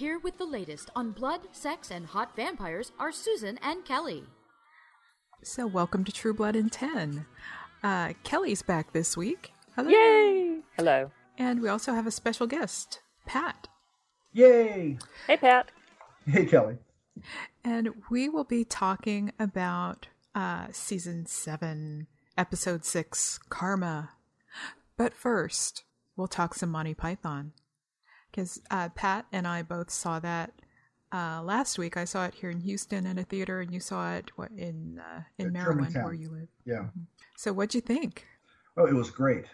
Here with the latest on blood, sex, and hot vampires are Susan and Kelly. So, welcome to True Blood in 10. Uh, Kelly's back this week. Hello. Yay! Hello. And we also have a special guest, Pat. Yay! Hey, Pat. Hey, Kelly. And we will be talking about uh, season 7, episode 6, Karma. But first, we'll talk some Monty Python. Because uh, Pat and I both saw that uh, last week. I saw it here in Houston at a theater, and you saw it what, in uh, in At Maryland, Germantown. where you live. Yeah. So, what'd you think? Oh, it was great.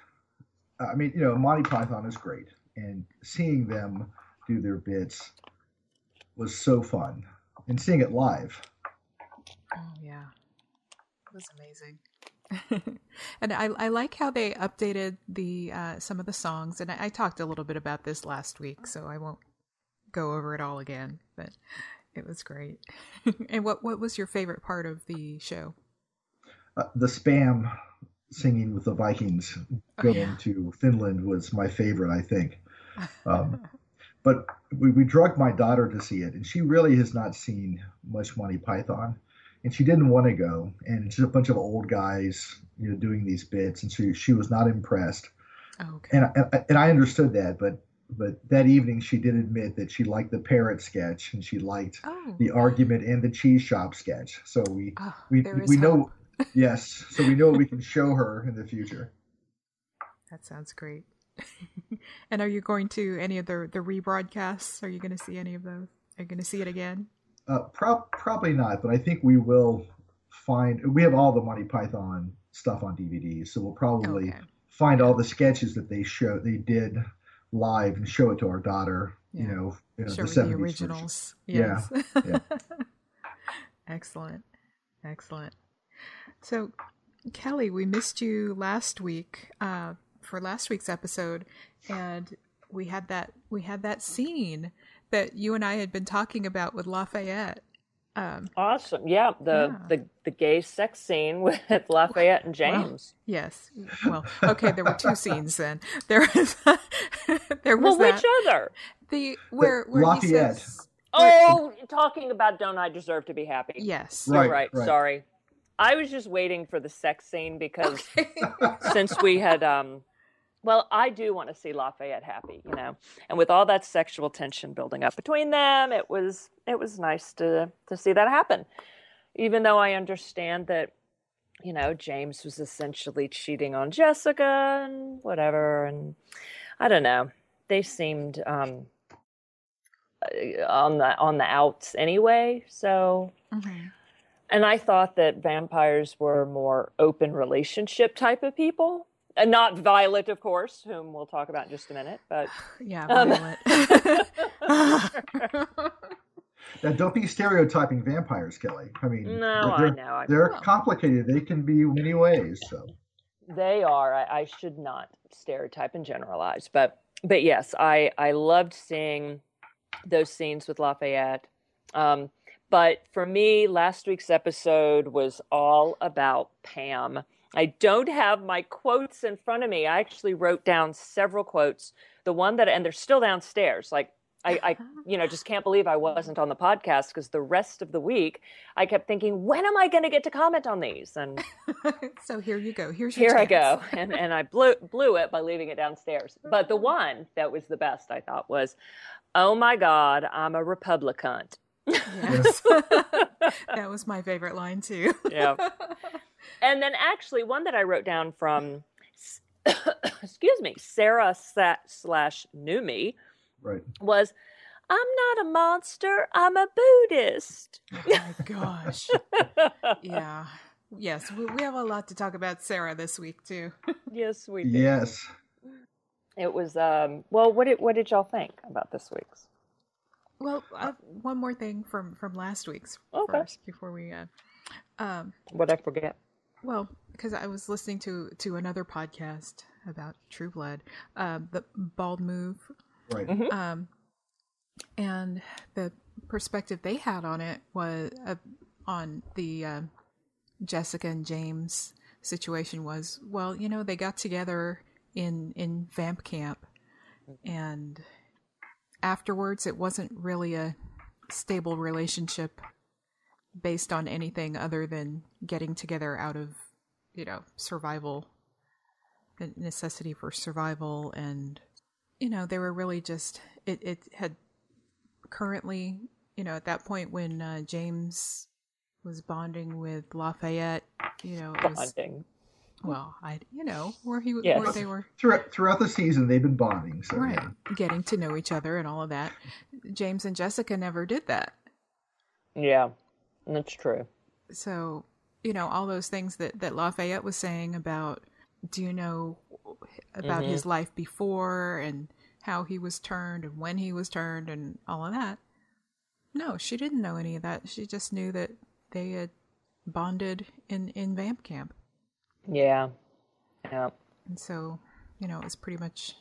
I mean, you know, Monty Python is great, and seeing them do their bits was so fun, and seeing it live. Oh yeah, it was amazing. and I, I like how they updated the uh, some of the songs, and I, I talked a little bit about this last week, so I won't go over it all again. But it was great. and what what was your favorite part of the show? Uh, the spam singing with the Vikings Oh, going yeah. to Finland was my favorite, I think. Um, but we, we drugged my daughter to see it, and she really has not seen much Monty Python, and she didn't want to go. And it's just a bunch of old guys, you know, doing these bits, and she she was not impressed. Oh, okay. And I, and I understood that, but but that evening she did admit that she liked the parrot sketch and she liked oh, the argument and the cheese shop sketch. So we oh, we we know yes, so we know we can show her in the future. That sounds great. and are you going to any of the the rebroadcasts? Are you going to see any of those? Are you going to see it again? Uh, prob- probably not, but I think we will find. We have all the Monty Python stuff on DVD, so we'll probably Okay. find all the sketches that they show they did live and show it to our daughter. You know, you know, Sure, the the 70s version. originals. Yeah, yeah. Excellent. Excellent. So, Kelly, we missed you last week uh, for last week's episode, and we had that we had that scene that you and I had been talking about with Lafayette. Um, Awesome. Yeah, the Yeah. the the gay sex scene with Lafayette and Well, James. yes. Well, okay, there were two scenes then. There was there was well, which other? the where where he Lafayette. says Oh, talking about don't I deserve to be happy? yes. You're Right, right. right. Sorry. I was just waiting for the sex scene because Okay. since we had um well, I do want to see Lafayette happy, you know. And with all that sexual tension building up between them, it was it was nice to to see that happen. Even though I understand that you know, James was essentially cheating on Jessica and whatever and I don't know. They seemed um uh, on the on the outs anyway, so Mhm. and I thought that vampires were more open relationship type of people. And not Violet, of course, whom we'll talk about in just a minute. But Yeah, Um, Violet. Now, don't be stereotyping vampires, Kelly. I mean, no, I they're, know. I, they're Well. complicated. They can be many ways. So, they are. I, I should not stereotype and generalize. But but yes, I I loved seeing those scenes with Lafayette. Um, but for me, last week's episode was all about Pam. I don't have my quotes in front of me. I actually wrote down several quotes. The one that, and they're still downstairs. Like I, I you know, just can't believe I wasn't on the podcast because the rest of the week I kept thinking, when am I going to get to comment on these? And so here you go. Here's your here I go, and and I blew blew it by leaving it downstairs. But the one that was the best, I thought, was, "Oh my God, I'm a Republican." Yes. that was my favorite line too. Yeah. and then actually, one that I wrote down from, excuse me, Sarah Sat slash Numi right. was, "I'm not a monster. I'm a Buddhist." Oh my gosh. Yeah. Yes, we, we have a lot to talk about Sarah this week too. yes, we did. Yes. It was. Um, well, what did what did y'all think about this week's? Well, uh, one more thing from from last week's Okay. first before we uh um What I forget? well, because I was listening to to another podcast about True Blood, um the Bald Move Right. Mhm. um, and the perspective they had on it was uh, on the uh, Jessica and James situation was well, you know, they got together in in vamp camp, and afterwards it wasn't really a stable relationship based on anything other than getting together out of you know survival necessity for survival and you know they were really just it, it had currently you know at that point when uh, james was bonding with lafayette you know Bonding. Well i you know where he Yes. where they were Throughout, throughout the season, they've been bonding. So right yeah. getting to know each other and all of that james and jessica never did that Yeah, that's true. so you know all those things that that lafayette was saying about do you know about Mhm. his life before and how he was turned and when he was turned and all of that no she didn't know any of that she just knew that they had bonded in in vamp camp Yeah, yeah, and so you know it was pretty much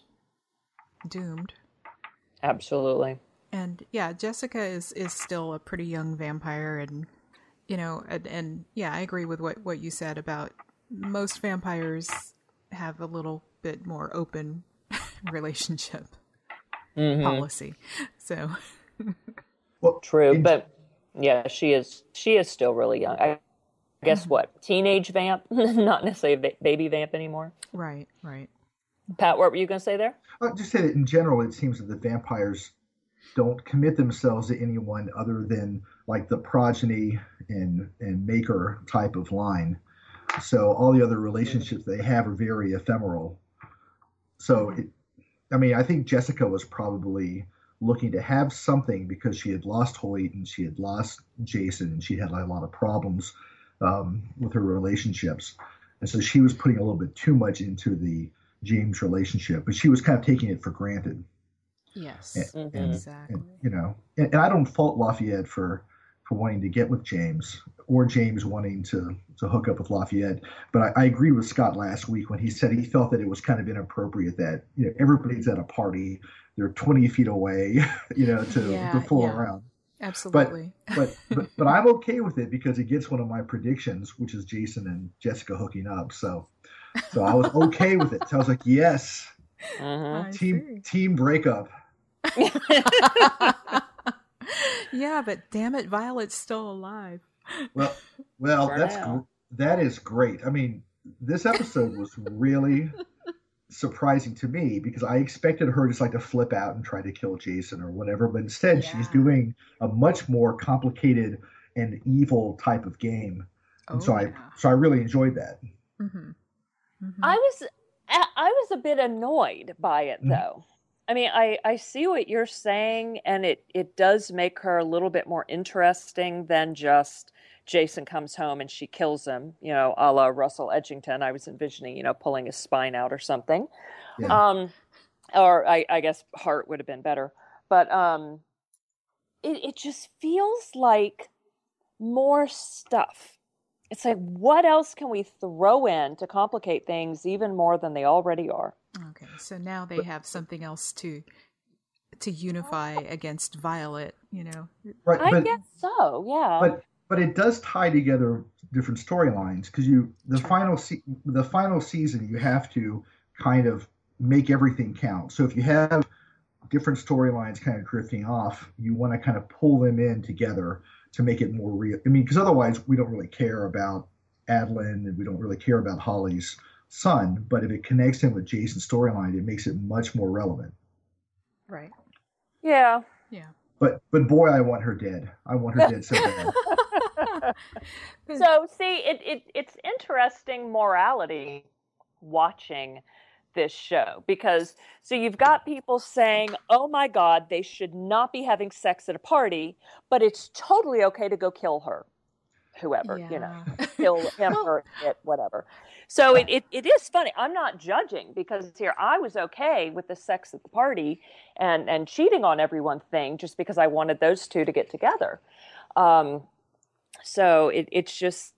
doomed absolutely. and yeah jessica is is still a pretty young vampire and you know and, and yeah i agree with what what you said about most vampires have a little bit more open relationship Mhm. policy so Well, True, but yeah, she is. She is still really young. I guess what? Teenage vamp, not necessarily a baby vamp anymore. right right Pat, what were you going to say there? I'll just say that in general, it seems that the vampires don't commit themselves to anyone other than like the progeny and and maker type of line. So all the other relationships they have are very ephemeral. So, mm-hmm. it, I mean, I think Jessica was probably looking to have something because she had lost Hoyt and she had lost Jason and she had like, a lot of problems um, with her relationships, and so she was putting a little bit too much into the James relationship, but she was kind of taking it for granted. yes And, Mhm. and, exactly and, you know, and, and I don't fault Lafayette for for wanting to get with James or James wanting to to hook up with Lafayette. But I, I agreed with Scott last week when he said he felt that it was kind of inappropriate that you know everybody's at a party, they're twenty feet away, you know, to Yeah, to fool yeah. around. Absolutely But but but I'm okay with it because it gets one of my predictions, which is Jason and Jessica hooking up. So so I was okay with it. So I was like, yes. Uh-huh. I team team breakup. yeah but damn it violet's still alive Well, well, For that's now. gr- that is great. I mean, this episode was really surprising to me because I expected her just like to flip out and try to kill Jason or whatever, but instead she's doing a much more complicated and evil type of game, and so I so I really enjoyed that. hmm I was I I was a bit annoyed by it Mhm. though. I mean, I I see what you're saying and it it does make her a little bit more interesting than just Jason comes home and she kills him, you know, a la Russell Edgington. I was envisioning, you know, pulling his spine out or something. Yeah. Um or I, I guess heart would have been better. But um it, it just feels like more stuff. It's like, what else can we throw in to complicate things even more than they already are? Okay, so now they have something else to to unify against Violet, you know. Right, I guess so, yeah. but but it does tie together different storylines because you the Sure. final se- the final season you have to kind of make everything count. So if you have different storylines kind of drifting off, you want to kind of pull them in together to make it more real. I mean, because otherwise we don't really care about Adilyn and we don't really care about Holly's son. But if it connects him with Jason's storyline, it makes it much more relevant. Right. yeah. Yeah. But but boy, I want her dead. I want her dead so bad. so see it, it it's interesting morality watching this show because so you've got people saying oh my god they should not be having sex at a party but it's totally okay to go kill her whoever you know kill him or it whatever. So it, it, it is funny. I'm not judging because here i was okay with the sex at the party and and cheating on everyone thing just because i wanted those two to get together. Um, so it, it's just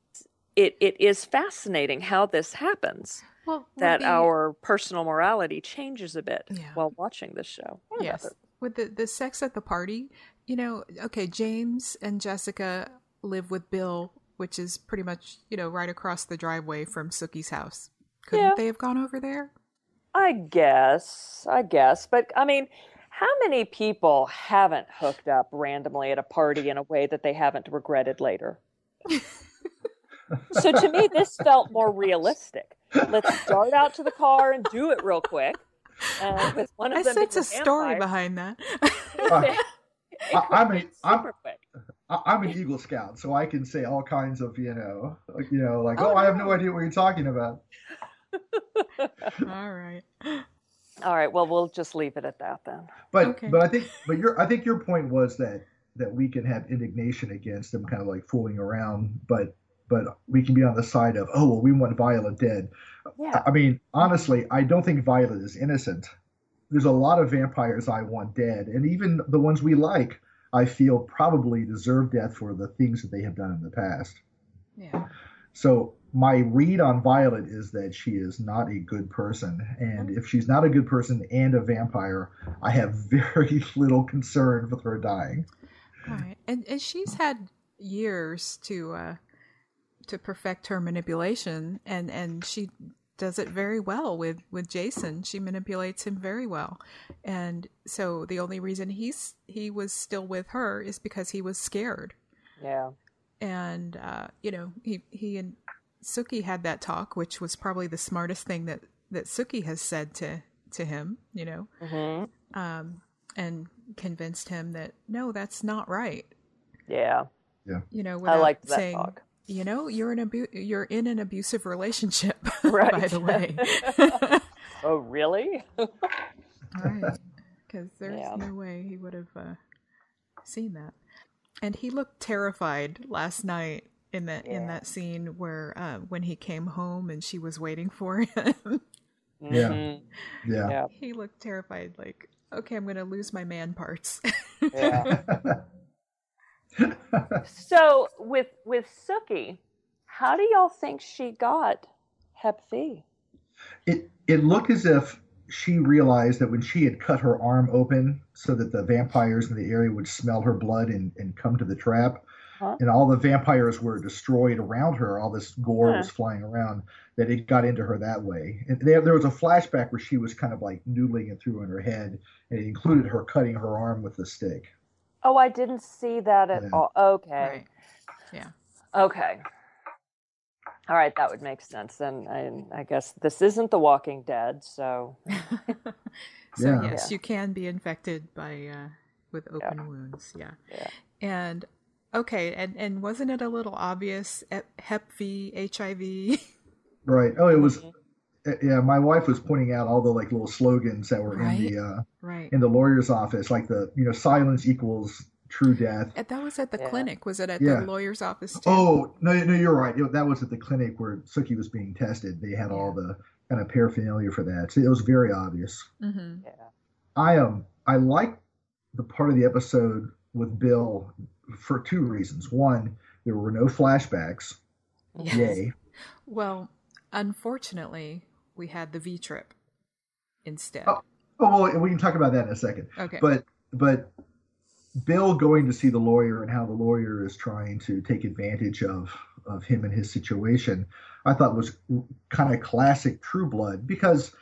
it, it is fascinating how this happens Well, that our personal morality changes a bit Yeah. while watching this show. Yes. with the the sex at the party you know okay james and jessica live with bill which is pretty much you know right across the driveway from sookie's house. Couldn't Yeah. they have gone over there? I guess, I guess, but I mean, How many people haven't hooked up randomly at a party in a way that they haven't regretted later? so to me, this felt more realistic. Let's dart out to the car and do it real quick. Uh, with one of I them sense a being story behind that. Uh, I, I'm, a- been I'm- super quick. I- I'm an Eagle Scout, so I can say all kinds of, you know, like, you know, like, Oh, oh, I have no. no idea what you're talking about. All right. All right, well, we'll just leave it at that then. But Okay. but I think but your I think your point was that that we can have indignation against them, kind of like fooling around, but but we can be on the side of oh well we want Violet dead. Yeah. I mean honestly, I don't think Violet is innocent. There's a lot of vampires I want dead, and even the ones we like, I feel probably deserve death for the things that they have done in the past. Yeah. So my read on Violet is that she is not a good person, and if she's not a good person and a vampire, I have very little concern with her dying. All right. And and she's had years to uh to perfect her manipulation and and she does it very well with with Jason. She manipulates him very well. And so the only reason he's he was still with her is because he was scared. Yeah. And uh you know, he he and Sookie had that talk which was probably the smartest thing that that Sookie has said to to him, you know. hmm Um and convinced him that no, that's not right. Yeah. yeah. you know, I without liked that saying, talk. you know, you're in abu- you're in an abusive relationship, Right. by the way. Oh, really? right. Because there's Yeah. no way he would have uh, seen that. And he looked terrified last night in that in that scene where uh, when he came home and she was waiting for him. Yeah. Mhm. Yeah. Yeah. he looked terrified, like, okay, I'm gonna lose my man parts. Yeah. So with with Sookie, how do y'all think she got Hep V? it it looked as if she realized that when she had cut her arm open so that the vampires in the area would smell her blood and, and come to the trap Huh? and all the vampires were destroyed around her all this gore Huh. was flying around that it got into her that way and there, there was a flashback where she was kind of like noodling it through in her head and it included her cutting her arm with the stick Oh, I didn't see that at Yeah. all. Okay. right. Yeah. Okay. All right, that would make sense. Then I, I guess this isn't The Walking Dead, so so Yeah. yes, Yeah. you can be infected by uh, with open wounds. Yeah. Yeah. And okay, and and wasn't it a little obvious? E- Hep V, HIV. right oh it was Mhm. uh, yeah my wife was pointing out all the like little slogans that were in the uh right. in the lawyer's office, like the you know silence equals true death. And that was at the Yeah. clinic. Was it at Yeah. the lawyer's office too? Oh no, no, you're right. It- that was at the clinic where Sookie was being tested. They had all the kind of paraphernalia for that, so it was very obvious. Mm-hmm. yeah. I um I like the part of the episode with Bill for two reasons. One, there were no flashbacks. Yes. Yay. Well, unfortunately, we had the V trip instead. Oh. Oh well, we can talk about that in a second. okay. But but Bill going to see the lawyer and how the lawyer is trying to take advantage of of him and his situation, I thought was kind of classic True Blood because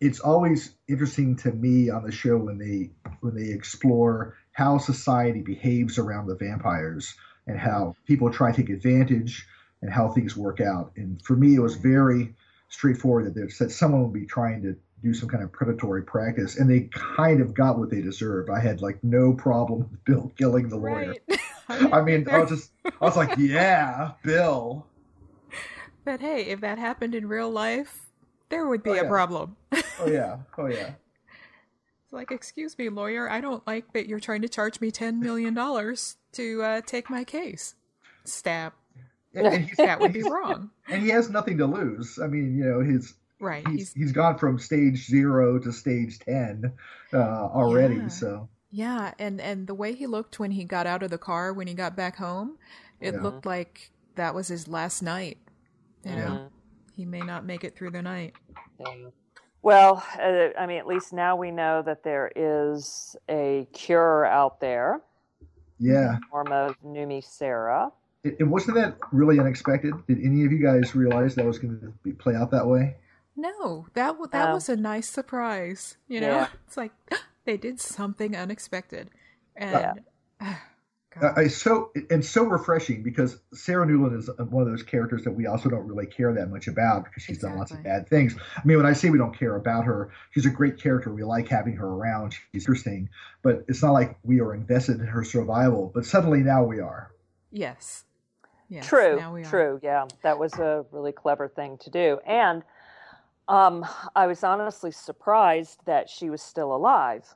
it's always interesting to me on the show when they when they explore how society behaves around the vampires and how people try to take advantage and how things work out. And for me, it was very straightforward that they said someone would be trying to do some kind of predatory practice, and they kind of got what they deserved. I had like no problem with Bill killing the lawyer. right. I mean, I was just, I was like, yeah, Bill. but hey, if that happened in real life, there would be Oh, a yeah. problem. Oh yeah, oh yeah. It's like, excuse me, lawyer, I don't like that you're trying to charge me $10 million to uh, take my case. Stab. And, and he's, That would be wrong. and he has nothing to lose. I mean, you know, his Right. he's He's, he's gone from stage zero to stage ten uh, already. Yeah. So yeah, and, and the way he looked when he got out of the car, when he got back home, it Yeah. looked like that was his last night. You know, Mhm. he may not make it through the night. Yeah. Well, uh, I mean, at least now we know that there is a cure out there, yeah, in the form of Numisera. it, it wasn't that really unexpected. Did any of you guys realize that was going to be, play out that way? No, that w- that Oh. was a nice surprise. You know, Yeah. it's like they did something unexpected, and Yeah. Uh, I so and so refreshing because Sarah Newlin is one of those characters that we also don't really care that much about because she's done lots of bad things. I mean, when I say we don't care about her, she's a great character. We like having her around. She's interesting, but it's not like we are invested in her survival. But suddenly now we are. yes, yes, true, now we are. true. Yeah, that was a really clever thing to do. And um, I was honestly surprised that she was still alive.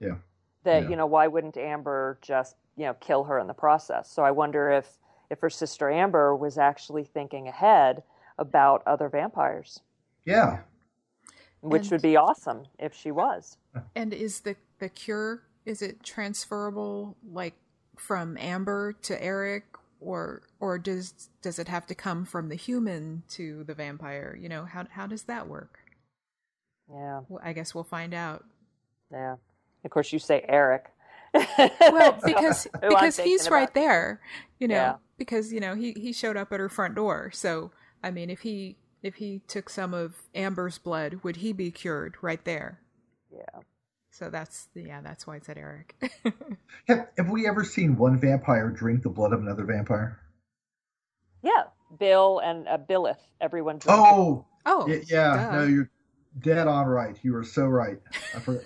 Yeah. That Yeah. you know, why wouldn't Amber just you know kill her in the process? So I wonder if if her sister Amber was actually thinking ahead about other vampires, Yeah. which And- would be awesome if she was. And is the the cure is it transferable like from Amber to Eric or or does does it have to come from the human to the vampire? You know, how how does that work? Yeah, Well, I guess we'll find out. yeah. Of course, you say Eric. Well, because because he's right about. there, you know, Yeah. because you know, he he showed up at her front door. So, I mean, if he if he took some of Amber's blood, would he be cured right there? Yeah. So that's yeah, that's why I said Eric. Have, have we ever seen one vampire drink the blood of another vampire? Yeah, Bill and uh, Billith. Everyone. drinks Oh, oh, y- yeah. duh. No, you're dead on right. You are so right. I, for, I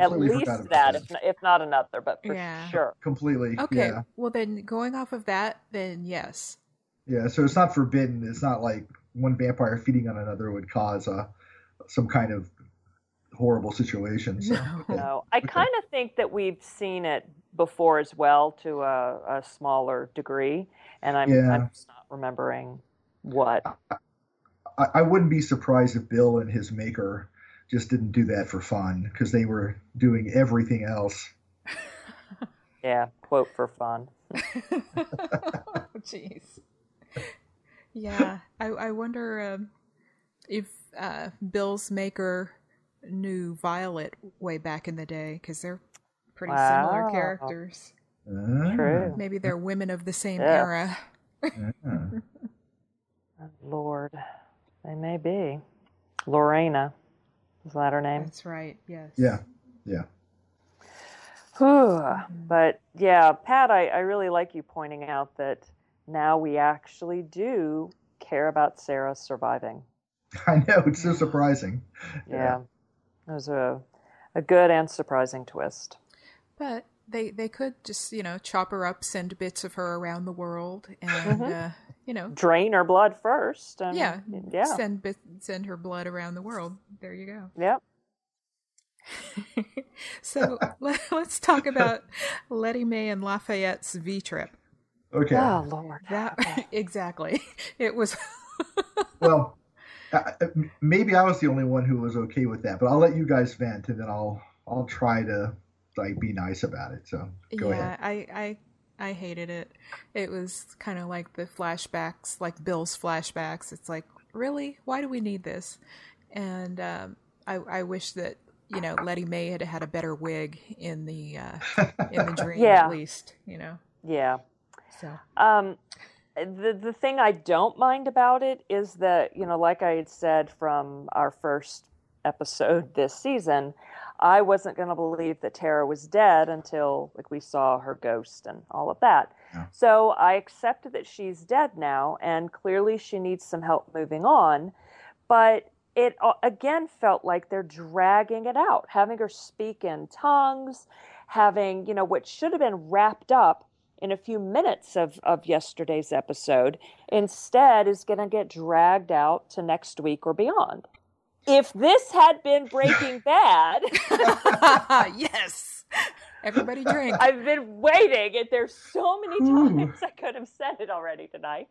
At least that, that. if not, if not another, but for Yeah. sure. completely. Okay, Yeah. well then, going off of that, then yes. Yeah, so it's not forbidden. It's not like one vampire feeding on another would cause uh, some kind of horrible situation. So, No. okay. No, I kind of think that we've seen it before as well to a, a smaller degree, and I'm, Yeah. I'm just not remembering what. I, I wouldn't be surprised if Bill and his maker just didn't do that for fun because they were doing everything else. Yeah, quote for fun. Jeez. Yeah, I I wonder um, if uh, Bill's maker knew Violet way back in the day because they're pretty similar characters. Ah, True. Maybe they're women of the same Yeah. era. ah. Lord, they may be. Lorena, is that her name? That's right. Yes. Yeah, yeah. Whew. But yeah, Pat, I, I really like you pointing out that now we actually do care about Sarah surviving. I know it's so surprising. Yeah. It was a, a good and surprising twist. But they they could just you know chop her up, send bits of her around the world, and Mhm. uh, you know Drain her blood first. And, yeah Yeah. send send her blood around the world. There you go. Yep. so let, us talk about Lettie Mae and Lafayette's V trip. Okay. Oh, Lord. That exactly. It was Well, I, I- maybe I was the only one who was okay with that, but I'll let you guys vent, and then I'll I'll try to like be nice about it. So go yeah, ahead. I I I hated it. It was kind of like the flashbacks, like Bill's flashbacks. It's like, really, why do we need this? And um, I I wish that you know Lettie Mae had had a better wig in the uh, in the dream Yeah. at least. You know, Yeah. so Um, the the thing I don't mind about it is that you know, like I had said from our first episode this season, I wasn't going to believe that Tara was dead until like we saw her ghost and all of that. Yeah. So I accepted that she's dead now, and clearly she needs some help moving on. But it again felt like they're dragging it out, having her speak in tongues, having you know what should have been wrapped up in a few minutes of, of yesterday's episode instead is going to get dragged out to next week or beyond. If this had been Breaking Bad, yes, everybody drink. I've been waiting, and there's so many Ooh. times I could have said it already tonight.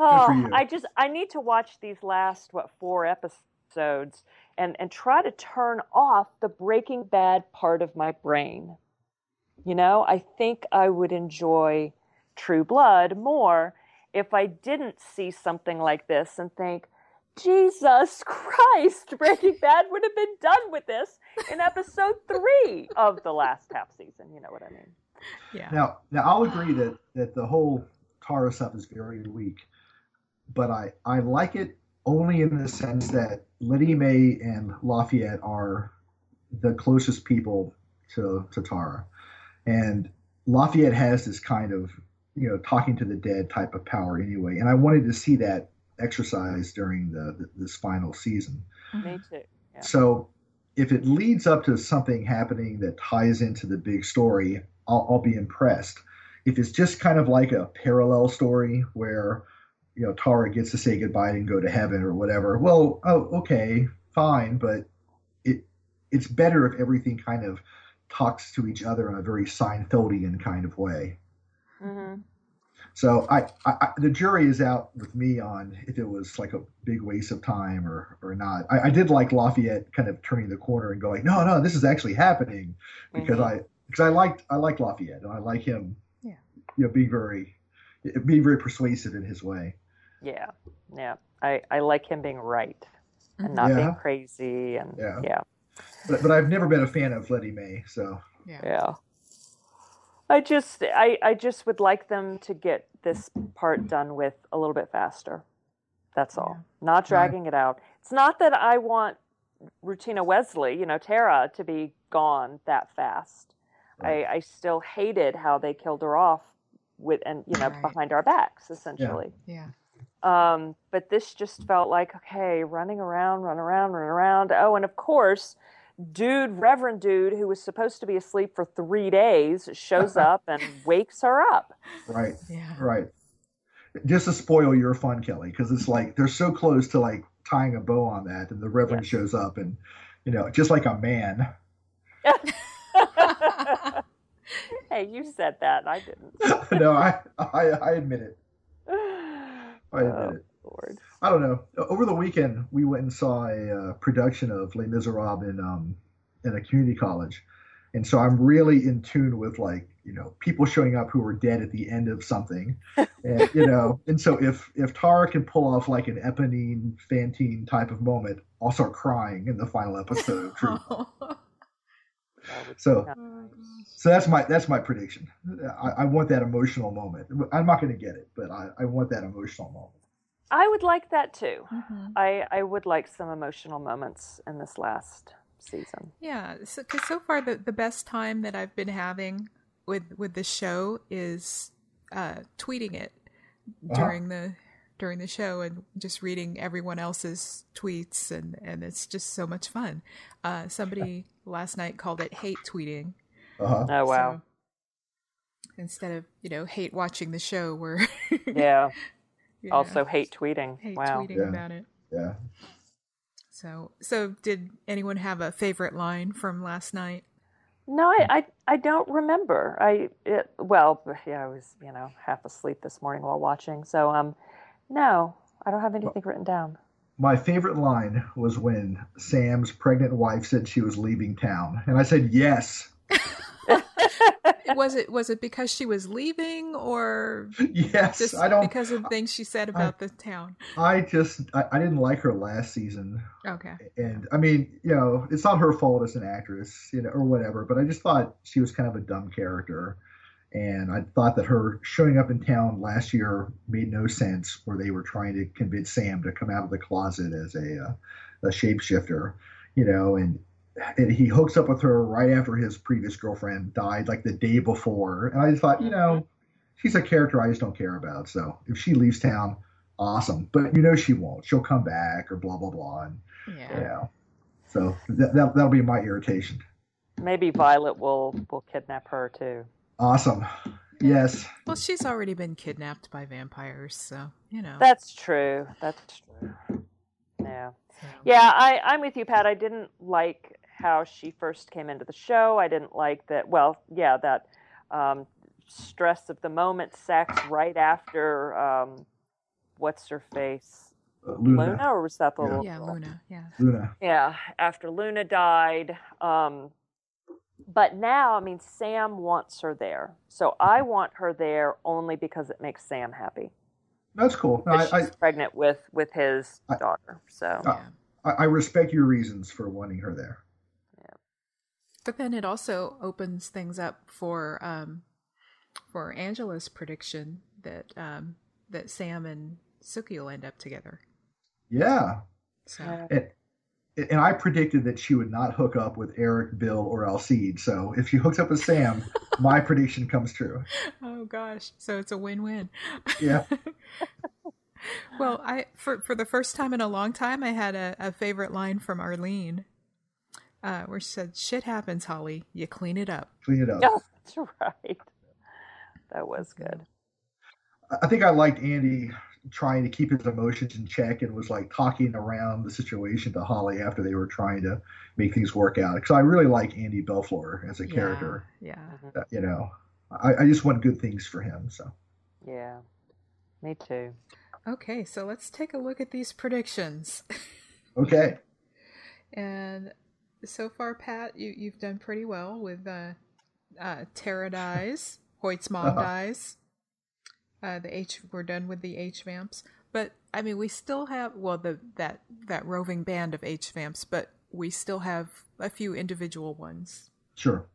For Oh. I just I need to watch these last what four episodes and and try to turn off the Breaking Bad part of my brain. You know, I think I would enjoy True Blood more if I didn't see something like this and think, Jesus Christ, Breaking Bad would have been done with this in episode three of the last half season. You know what I mean? yeah, Now, now I'll agree that that the whole Tara stuff is very weak, but I I like it only in the sense that Lettie Mae and Lafayette are the closest people to, to Tara. And Lafayette has this kind of, you know, talking to the dead type of power anyway. And I wanted to see that exercise during the, the this final season. Mm-hmm. Me too. Yeah. So if it leads up to something happening that ties into the big story, I'll, I'll be impressed. If it's just kind of like a parallel story where, you know, Tara gets to say goodbye and go to heaven or whatever, well, oh, okay, fine. But it it's better if everything kind of talks to each other in a very Seinfeldian kind of way. Mm-hmm. So I, I, the jury is out with me on if it was like a big waste of time or or not. I, I did like Lafayette kind of turning the corner and going, no, no, this is actually happening because Mhm. I because I liked I liked Lafayette and I like him, Yeah. you know, being very being very persuasive in his way. Yeah. Yeah. I, I like him being right and not Yeah. being crazy and Yeah. yeah. But but I've never been a fan of Lettie Mae, so Yeah. Yeah. I just I, I just would like them to get this part done with a little bit faster. That's all. Not dragging it out. It's not that I want Rutina Wesley, you know, Tara, to be gone that fast. Right. I, I still hated how they killed her off with and you know, Right. behind our backs, essentially. Yeah. Um, but this just felt like, okay, running around, run around, run around. Oh, and of course, dude, Reverend Dude, who was supposed to be asleep for three days, shows up and wakes her up. right, Yeah. right. Just to spoil your fun, Kelly, because it's like they're so close to like tying a bow on that, and the Reverend Yes. shows up, and you know, just like a man. hey, you said that. I didn't. no, I, I I admit it. I admit oh, it. Lord. I don't know. Over the weekend, we went and saw a uh, production of Les Miserables in um, in a community college, and so I'm really in tune with like you know people showing up who are dead at the end of something, and you know, and so if if Tara can pull off like an Eponine Fantine type of moment, I'll start crying in the final episode. True. So- be nice. So that's my that's my prediction. I, I want that emotional moment. I'm not going to get it, but I, I want that emotional moment. I would like that too. Mhm. I, I would like some emotional moments in this last season. Yeah, so because so far the, the best time that I've been having with with the show is uh, tweeting it Uh-huh. during the during the show and just reading everyone else's tweets and and it's just so much fun. Uh, somebody last night called it hate tweeting. Uh-huh. Oh, wow. So instead of you know hate watching the show, we're Yeah. yeah, Also, hate tweeting. hate wow. tweeting Yeah. about it. Yeah. So so did anyone have a favorite line from last night? No, I, I, I don't remember. I it, well, yeah, I was you know half asleep this morning while watching. So um, no, I don't have anything written down. My favorite line was when Sam's pregnant wife said she was leaving town, and I said yes, was it was it because she was leaving or yes. just I don't. because of things she said about the town? I just I, I didn't like her last season, Okay. and I mean, you know, it's not her fault as an actress, you know, or whatever. But I just thought she was kind of a dumb character, and I thought that her showing up in town last year made no sense. Where they were trying to convince Sam to come out of the closet as a uh, a shapeshifter, you know, and and he hooks up with her right after his previous girlfriend died, like the day before. And I just thought, you know, she's a character I just don't care about. So if she leaves town, awesome. But you know she won't. She'll come back or blah blah blah. And Yeah. you know, so that, that that'll be my irritation. Maybe Violet will will kidnap her too. Awesome. Yes. Well, she's already been kidnapped by vampires, so you know. That's true. That's true. Yeah. Yeah, I, I'm with you, Pat. I didn't like how she first came into the show. I didn't like that. Well, yeah, that um, stress of the moment, sex right after um, what's her face, Uh, Luna. Luna, or was that the Yeah. little Yeah, girl? Luna. Yeah. Luna. Yeah, after Luna died. Um, but now, I mean, Sam wants her there, so I want her there only because it makes Sam happy. That's cool. No, 'Cause I, she's pregnant with with his I- daughter. So I I respect your reasons for wanting her there. But then it also opens things up for um for Angela's prediction that um that Sam and Sookie will end up together. Yeah. So And, and I predicted that she would not hook up with Eric, Bill, or Alcide. So if she hooks up with Sam, my prediction comes true. oh gosh, so it's a win-win. Yeah. well, I for for the first time in a long time, I had a, a favorite line from Arlene, uh, where she said, "Shit happens, Holly. You clean it up." Clean it up. Oh, that's right. That was good. I think I liked Andy trying to keep his emotions in check and was like talking around the situation to Holly after they were trying to make things work out. Because I really like Andy Bellefleur as a Yeah, character. Yeah. Uh, You know, I, I just want good things for him. So Yeah. Me too. Okay, so let's take a look at these predictions. okay, And so far, Pat, you you've done pretty well with uh, uh, Tara dies, Hoyt's mom Uh-huh. dies. Uh, the H we're done with the H vamps, but I mean we still have well the that that roving band of H vamps, but we still have a few individual ones. sure.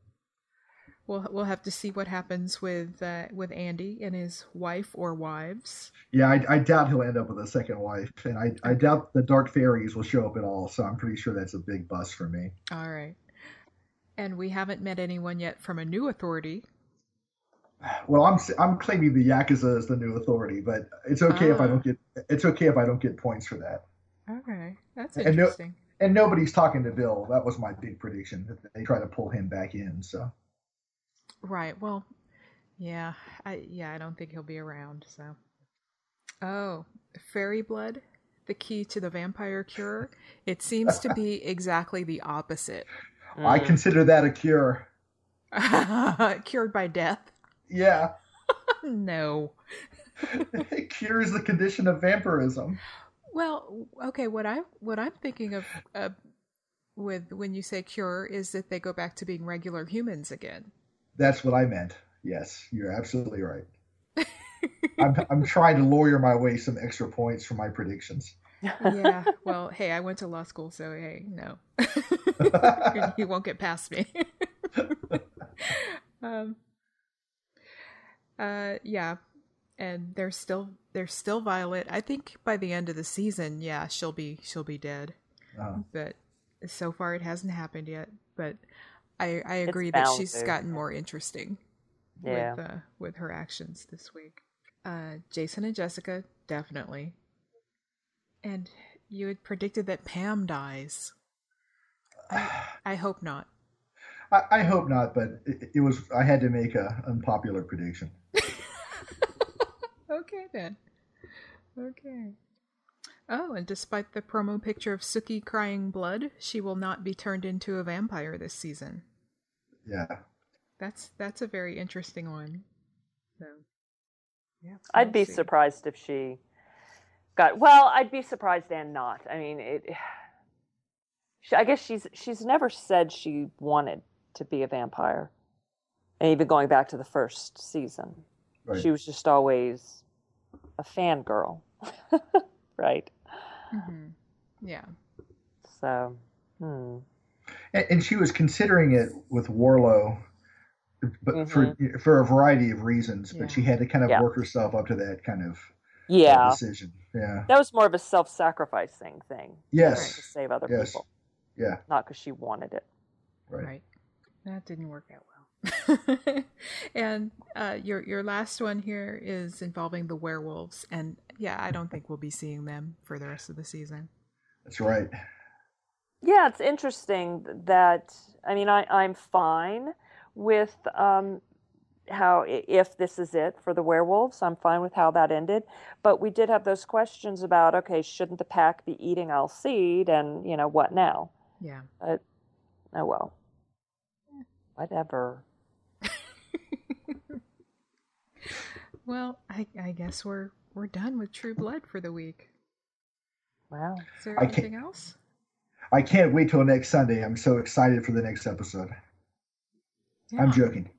We'll we'll have to see what happens with uh, with Andy and his wife or wives. Yeah, I, I doubt he'll end up with a second wife, and I, I doubt the Dark Fairies will show up at all. So I'm pretty sure that's a big bust for me. All right, and we haven't met anyone yet from a new authority. Well, I'm I'm claiming the Yakuza is the new authority, but it's okay if I Ah. don't get it's okay if I don't get points for that. Okay, that's And no- interesting. And nobody's talking to Bill. That was my big prediction that they try to pull him back in. So Right. Well, yeah. I yeah, I don't think he'll be around, so. Oh, fairy blood, the key to the vampire cure. It seems to be exactly the opposite. I Mm. consider that a cure. Cured by death? Yeah, No. it cures the condition of vampirism. Well, okay, what I what I'm thinking of uh, with when you say cure is that they go back to being regular humans again. That's what I meant. Yes, you're absolutely right. I'm I'm trying to lawyer my way some extra points for my predictions. yeah. Well, hey, I went to law school, so hey, no, you won't get past me. um. Uh. Yeah. And there's still there's still Violet. I think by the end of the season, yeah, she'll be she'll be dead. Uh, But so far, it hasn't happened yet. But I I agree that she's to. gotten more interesting Yeah. with uh, with her actions this week. Uh, Jason and Jessica definitely. And you had predicted that Pam dies. I, I hope not. I, I hope not, but it, it was I had to make a unpopular prediction. Okay then. Okay. Oh, and despite the promo picture of Sookie crying blood, she will not be turned into a vampire this season. Yeah, That's that's a very interesting one. So, yeah, I'd be see. surprised if she got well. I'd be surprised and not. I mean, it. I guess she's she's never said she wanted to be a vampire, and even going back to the first season, right. she was just always a fangirl, right? Mhm. Yeah. So, hmm. and, and she was considering it with Warlow, but for for a variety of reasons. Yeah. But she had to kind of Yeah. work herself up to that kind of yeah, decision. Yeah. that was more of a self-sacrificing thing Yes, to save other Yes. people, Yeah. not because she wanted it. Right. Right. That didn't work out well. and uh, your your last one here is involving the werewolves, and yeah, I don't think we'll be seeing them for the rest of the season. That's right. Yeah, it's interesting that I mean I I'm fine with um how if this is it for the werewolves, I'm fine with how that ended. But we did have those questions about okay, shouldn't the pack be eating Alcide and you know what now? Yeah. Oh well. Whatever. Well, I I guess we're we're done with True Blood for the week. Wow. Is there I anything else? I can't wait till next Sunday. I'm so excited for the next episode. I'm joking.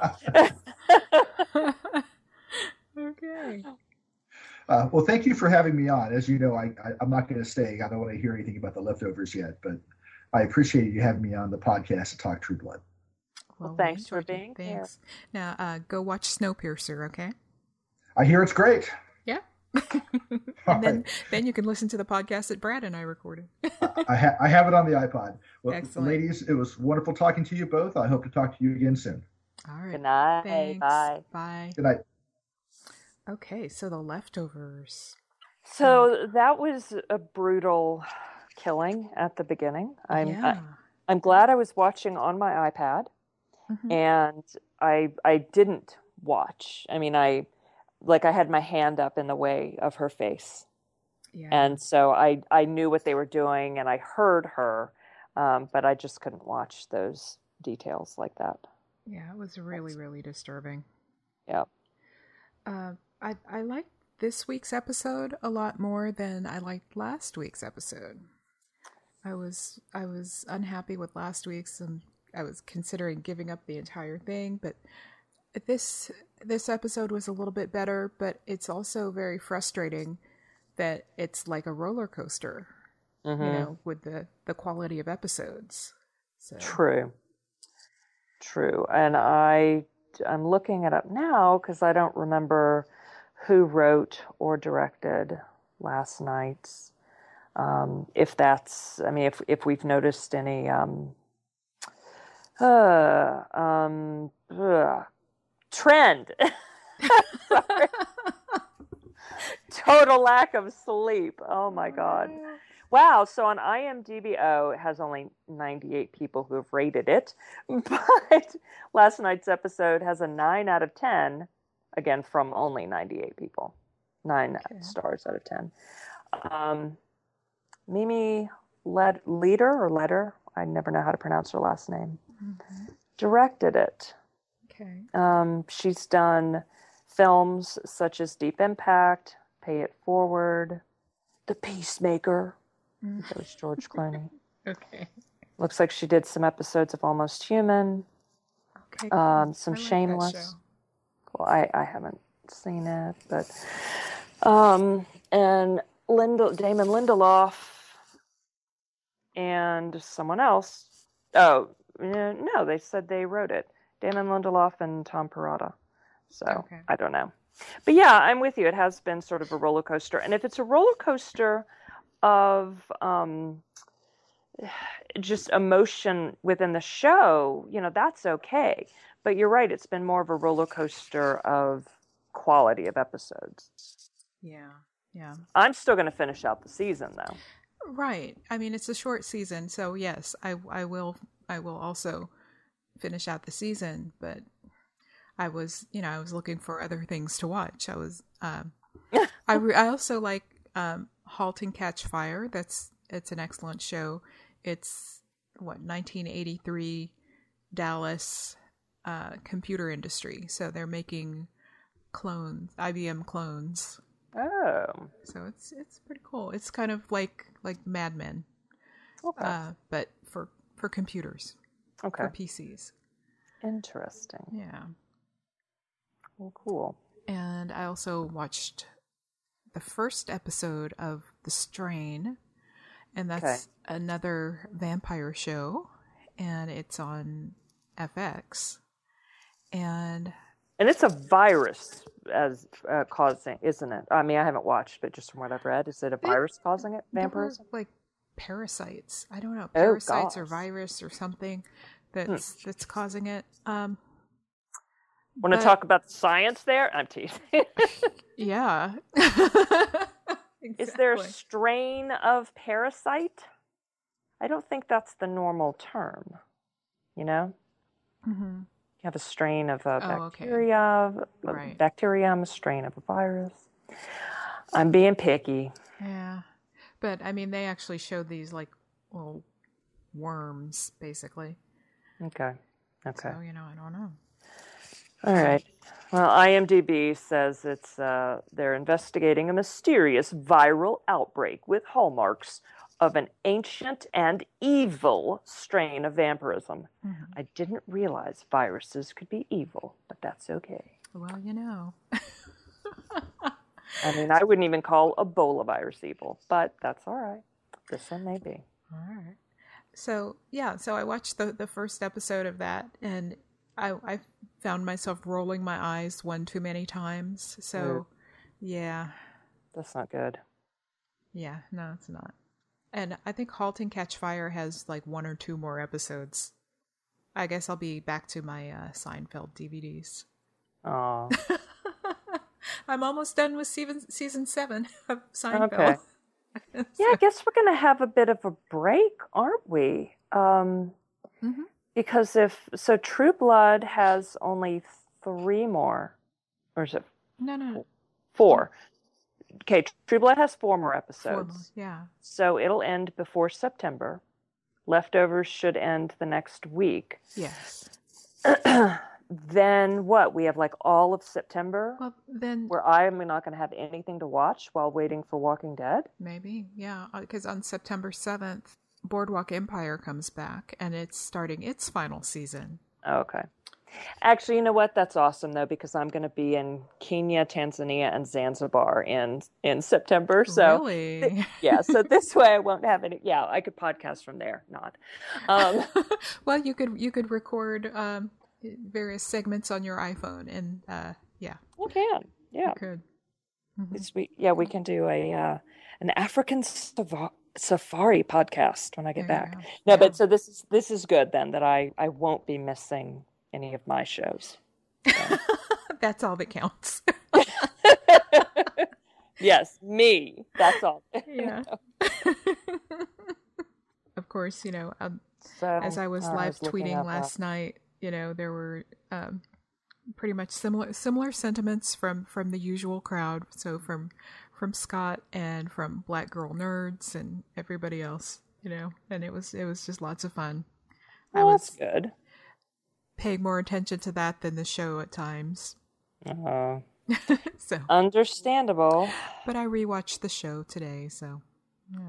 okay. Uh, well, thank you for having me on. As you know, I, I, I'm not going to stay. I don't want to hear anything about the leftovers yet, but I appreciate you having me on the podcast to talk True Blood. Well, we thanks for enjoyed it. being here. Thanks. Now, uh, go watch Snowpiercer. Okay. I hear it's great. Yeah. and then, then you can listen to the podcast that Brad and I recorded. I, ha- I have it on the iPod. Well, Excellent. ladies, it was wonderful talking to you both. I hope to talk to you again soon. All right. Good night. Thanks. Bye. Bye. Good night. Okay, so the leftovers. So that was a brutal killing at the beginning. I'm I, yeah. I'm glad I was watching on my iPad Mhm. and I I didn't watch. I mean I like I had my hand up in the way of her face. yeah. And so I I knew what they were doing and I heard her um, but I just couldn't watch those details like that. yeah, it was really, really disturbing. Yeah. Uh, I I liked this week's episode a lot more than I liked last week's episode. I was I was unhappy with last week's and I was considering giving up the entire thing, but this this episode was a little bit better, but it's also very frustrating that it's like a roller coaster, Mhm. you know, with the the quality of episodes. So True. True. And I I'm looking it up now because I don't remember who wrote or directed last night's. Um, if that's, I mean, if if we've noticed any um, uh, um, trend. Total lack of sleep. Oh my God. Wow. So on IMDb, oh, it has only 98 people who have rated it. But last night's episode has a 9 out of 10, again, from only 98 people. Nine Okay. stars out of 10. Um, Mimi Led- Leader or Letter, I never know how to pronounce her last name. Directed it. Okay. Um, she's done films such as Deep Impact, Pay It Forward, The Peacemaker. Mm. That was George Clooney. Okay. Looks like she did some episodes of Almost Human, Okay. um, some I like Shameless. Well, I, I haven't seen it, but um, and Linda Damon Lindelof and someone else. Oh no, they said they wrote it. Damon Lindelof and Tom Perrotta. So Okay. I don't know, but yeah, I'm with you. It has been sort of a roller coaster, and if it's a roller coaster of um, just emotion within the show, you know, that's okay. But you're right, it's been more of a roller coaster of quality of episodes. Yeah. Yeah. I'm still going to finish out the season though. Right. I mean, it's a short season, so yes, I I will I will also finish out the season, but I was, you know, I was looking for other things to watch. I was um I re- I also like um Halt and Catch Fire. That's it's an excellent show. It's what 1983 Dallas uh computer industry. So they're making clones, IBM clones. Oh, So it's it's pretty cool. It's kind of like like Mad Men, okay. uh, but for for computers, okay. for PCs. Interesting. Yeah. Well, cool. And I also watched the first episode of The Strain, and that's another vampire show, and it's on FX. And And it's a virus as uh, causing, isn't it? I mean, I haven't watched, but just from what I've read, is it a virus causing it? Vampirism? like parasites. I don't know, Oh, parasites or. Hmm. virus or something that's that's causing it. Um, Want to but- talk about the science there? I'm teasing. Yeah. Is there a strain of parasite? I don't think that's the normal term. You know, Mhm. You have a strain of a Oh, okay. bacteria, a Right. bacterium, a strain of a virus. I'm being picky. Yeah. But I mean, they actually showed these like little worms, basically. Okay. Okay. So, you know, I don't know. All right. Well, IMDb says it's uh, they're investigating a mysterious viral outbreak with hallmarks of an ancient and evil strain of vampirism. Mhm. I didn't realize viruses could be evil, but that's okay. Well, you know. I mean, I wouldn't even call Ebola virus evil, but that's all right. This one may be. All right. So yeah, so I watched the the first episode of that, and I I found myself rolling my eyes one too many times. So yeah, that's not good. Yeah, no, it's not. And I think Halt and Catch Fire has like one or two more episodes. I guess I'll be back to my uh, Seinfeld DVDs. Oh, I'm almost done with season season seven of Seinfeld. Okay. yeah. I guess we're gonna have a bit of a break, aren't we? Um, Mhm. Because if so, True Blood has only three more, or is it No, no, four? Okay, True Blood has four more four episodes. more. Yeah. So it'll end before September. Leftovers should end the next week. Yes. then what? We have like all of September Well, then where I'm not going to have anything to watch while waiting for Walking Dead. maybe, yeah, uh, because on September seventh, Boardwalk Empire comes back, and it's starting its final season. Oh, okay. Actually, you know what? That's awesome though because I'm going to be in Kenya, Tanzania, and Zanzibar in in September. So really, yeah, so this way I won't have any. Yeah, I could podcast from there. Not. Um, well, you could you could record um, various segments on your iPhone, and uh, yeah, we can. Yeah. you could. Mhm. We, yeah, we can do a uh, an African safari podcast when I get There back. No, Yeah. but so this is this is good then that I I won't be missing any of my shows. That's all that counts. yes, me. That's all. yeah. of course, you know, um, So as I was uh, live looking tweeting up, uh, last night, you know, there were um, pretty much similar similar sentiments from from the usual crowd. So from from Scott and from Black Girl Nerds and everybody else, you know, and it was it was just lots of fun. I was that's good. Paying more attention to that than the show at times. Uh, so, understandable. but I rewatched the show today, so.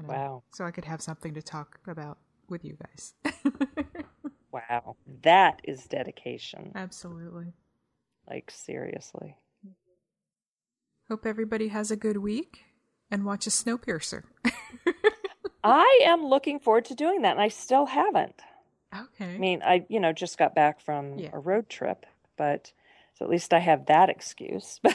Wow, so I could have something to talk about with you guys. wow, that is dedication. Absolutely. Like seriously. Hope everybody has a good week and watch a Snowpiercer. I am looking forward to doing that, and I still haven't. Okay. I mean, I you know just got back from Yeah. a road trip, but so at least I have that excuse.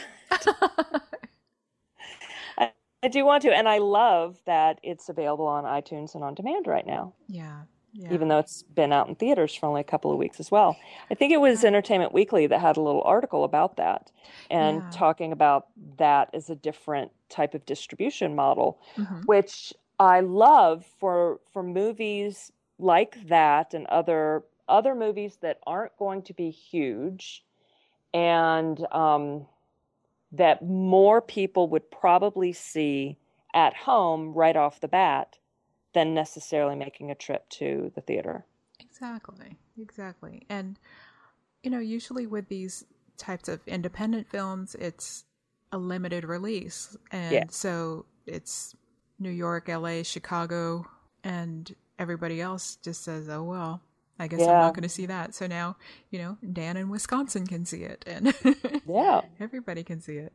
I, I do want to, and I love that it's available on iTunes and on demand right now, yeah. Yeah. even though it's been out in theaters for only a couple of weeks as well. I think it was Entertainment Weekly that had a little article about that and Yeah. talking about that as a different type of distribution model Mhm. which I love for for movies like that and other other movies that aren't going to be huge and um, that more people would probably see at home right off the bat than necessarily making a trip to the theater. Exactly. Exactly. And you know, usually with these types of independent films, it's a limited release. And so it's New York, LA, Chicago, and everybody else just says, "Oh well, I guess I'm not going to see that." So now, you know, Dan in Wisconsin can see it and Yeah. everybody can see it.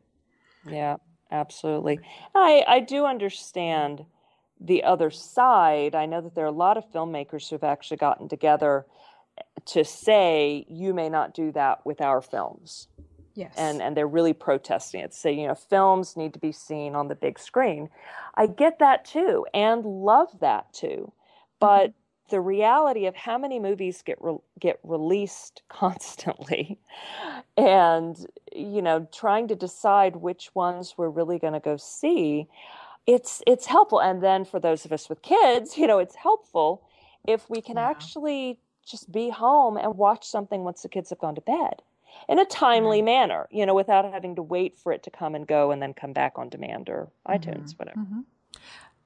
Yeah, absolutely. I I do understand the other side. I know that there are a lot of filmmakers who've actually gotten together to say you may not do that with our films. Yes. And and they're really protesting it. Say, you know, films need to be seen on the big screen. I get that too and love that too. But the reality of how many movies get re- get released constantly and you know trying to decide which ones we're really going to go see it's it's helpful and then for those of us with kids you know it's helpful if we can Yeah. actually just be home and watch something once the kids have gone to bed in a timely Right. manner you know without having to wait for it to come and go and then come back on demand or itunes whatever hmm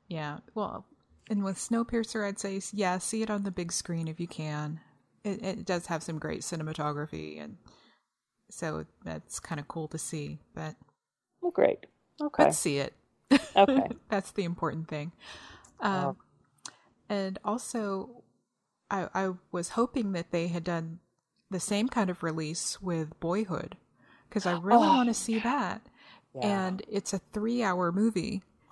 Yeah. Well, and with Snowpiercer, I'd say, yeah, see it on the big screen if you can. It, it does have some great cinematography, and so that's kind of cool to see. But well great okay let's see it. Okay. that's the important thing. Um, And also, I, I was hoping that they had done the same kind of release with Boyhood because I really Oh, want to see that. Yeah. And it's a three-hour movie.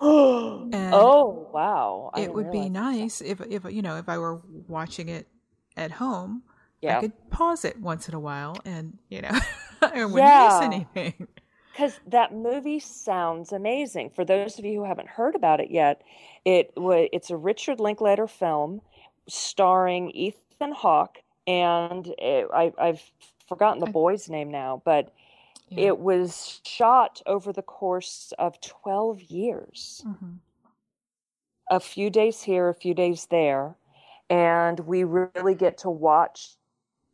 oh wow I it would be realize that. nice if if you know if I were watching it at home, yeah I could pause it once in a while and you know I wouldn't Yeah. miss anything. because that movie sounds amazing. For those of you who haven't heard about it yet, it wa- it's a Richard Linklater film starring Ethan Hawke, and it, I, I've forgotten the boy's name now, but Yeah. it was shot over the course of 12 years. Mhm. A few days here, a few days there, and we really get to watch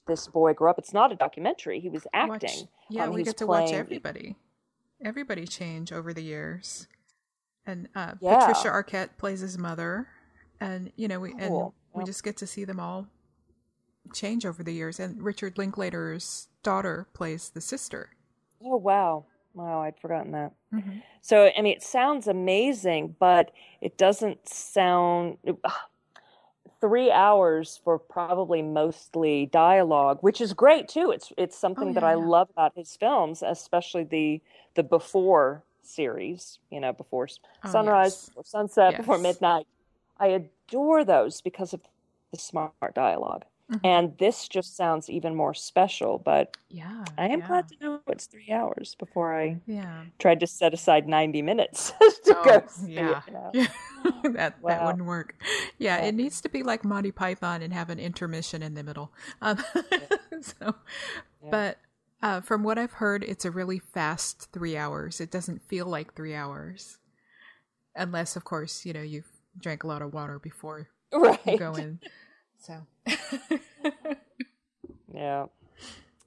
this boy grow up. It's not a documentary; he was Watch- acting. yeah, Um, we get to watch everybody. Everybody change over the years. And uh, Yeah. Patricia Arquette plays his mother. And, you know, we, and Cool. we Yep. just get to see them all change over the years. And Richard Linklater's daughter plays the sister. Oh wow, wow! I'd forgotten that. Mm-hmm. So, I mean, it sounds amazing, but it doesn't sound three hours for probably mostly dialogue, which is great too. It's it's oh, something that Oh, yeah, I yeah. love about his films, especially the the before series. You know, before Oh, sunrise, yes. before sunset, before midnight. I adore those because of the smart dialogue. Mhm. And this just sounds even more special, but Yeah. I am yeah, glad to know it's three hours before I Yeah. tried to set aside 90 minutes to Oh, go see yeah. it. you know? that that Wow. wouldn't work. Yeah, Yeah. it needs to be like Monty Python and have an intermission in the middle. Um, so, but uh, from what I've heard, it's a really fast three hours. It doesn't feel like three hours, unless, of course, you know you've drank a lot of water before you go in. So, Yeah.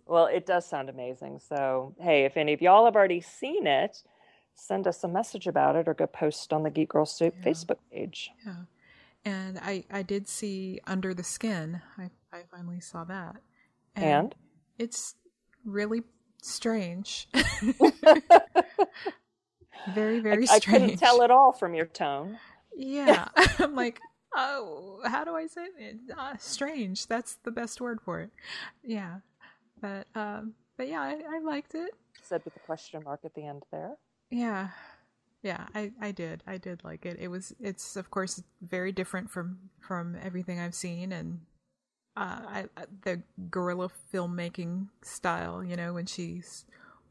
Well, it does sound amazing. So, hey, if any of y'all have already seen it, send us a message about it or go post on the Geek Girl Soup Yeah. Facebook page. yeah, and I I did see Under the Skin. I I finally saw that, And? it's really strange. very very I, I couldn't tell it all from your tone. Yeah, I'm like, oh, how do I say it? Uh, strange. That's the best word for it. Yeah, but um, but yeah, I, I liked it. Said with a question mark at the end there. Yeah, yeah, I I did. I did like it. It was. It's of course very different from from everything I've seen, and uh, I I- the guerrilla filmmaking style. You know, when she's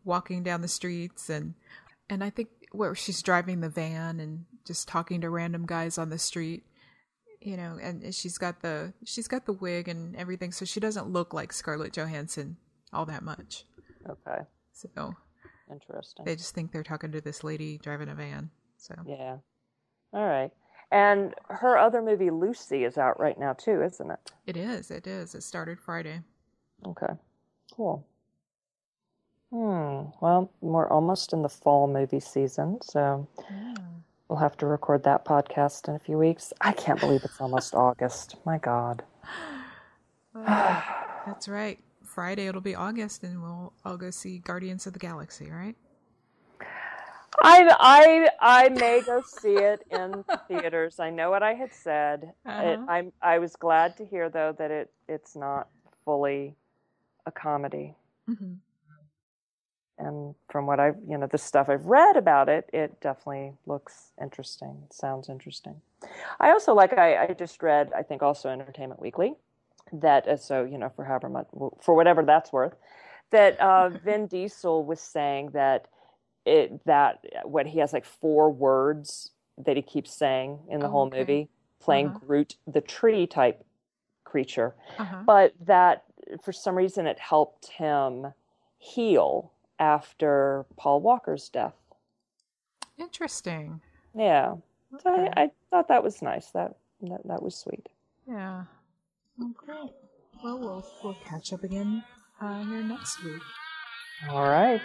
walking down the streets and and I think where she's driving the van and just talking to random guys on the street. You know, and she's got the she's got the wig and everything, so she doesn't look like Scarlett Johansson all that much. Okay. So Interesting. they just think they're talking to this lady driving a van. So Yeah. All right. And her other movie, Lucy, is out right now too, isn't it? it is, it is. It started Friday. Okay. Cool. Hmm. Well, we're almost in the fall movie season, so we'll have to record that podcast in a few weeks. I can't believe it's almost August. My God. Uh, that's right. Friday it'll be August, and we'll all go see Guardians of the Galaxy, right? I I I may go see it in theaters. I know what I had said. Uh-huh. I'm I was glad to hear though that it it's not fully a comedy. Mm-hmm. And from what I've, you know, the stuff I've read about it, it definitely looks interesting. It sounds interesting. I also like, I, I just read, I think also Entertainment Weekly, that, uh, so, you know, for however much, for whatever that's worth, that uh, Vin Diesel was saying that it, that what he has like four words that he keeps saying in the Oh, whole okay. movie, playing Uh-huh. Groot, the tree type creature Uh-huh. but that for some reason it helped him heal after Paul Walker's death. Interesting. Yeah, so I, I thought that was nice. That that, that was sweet. Yeah. Okay. Well, we'll we'll catch up again uh, here next week. All right.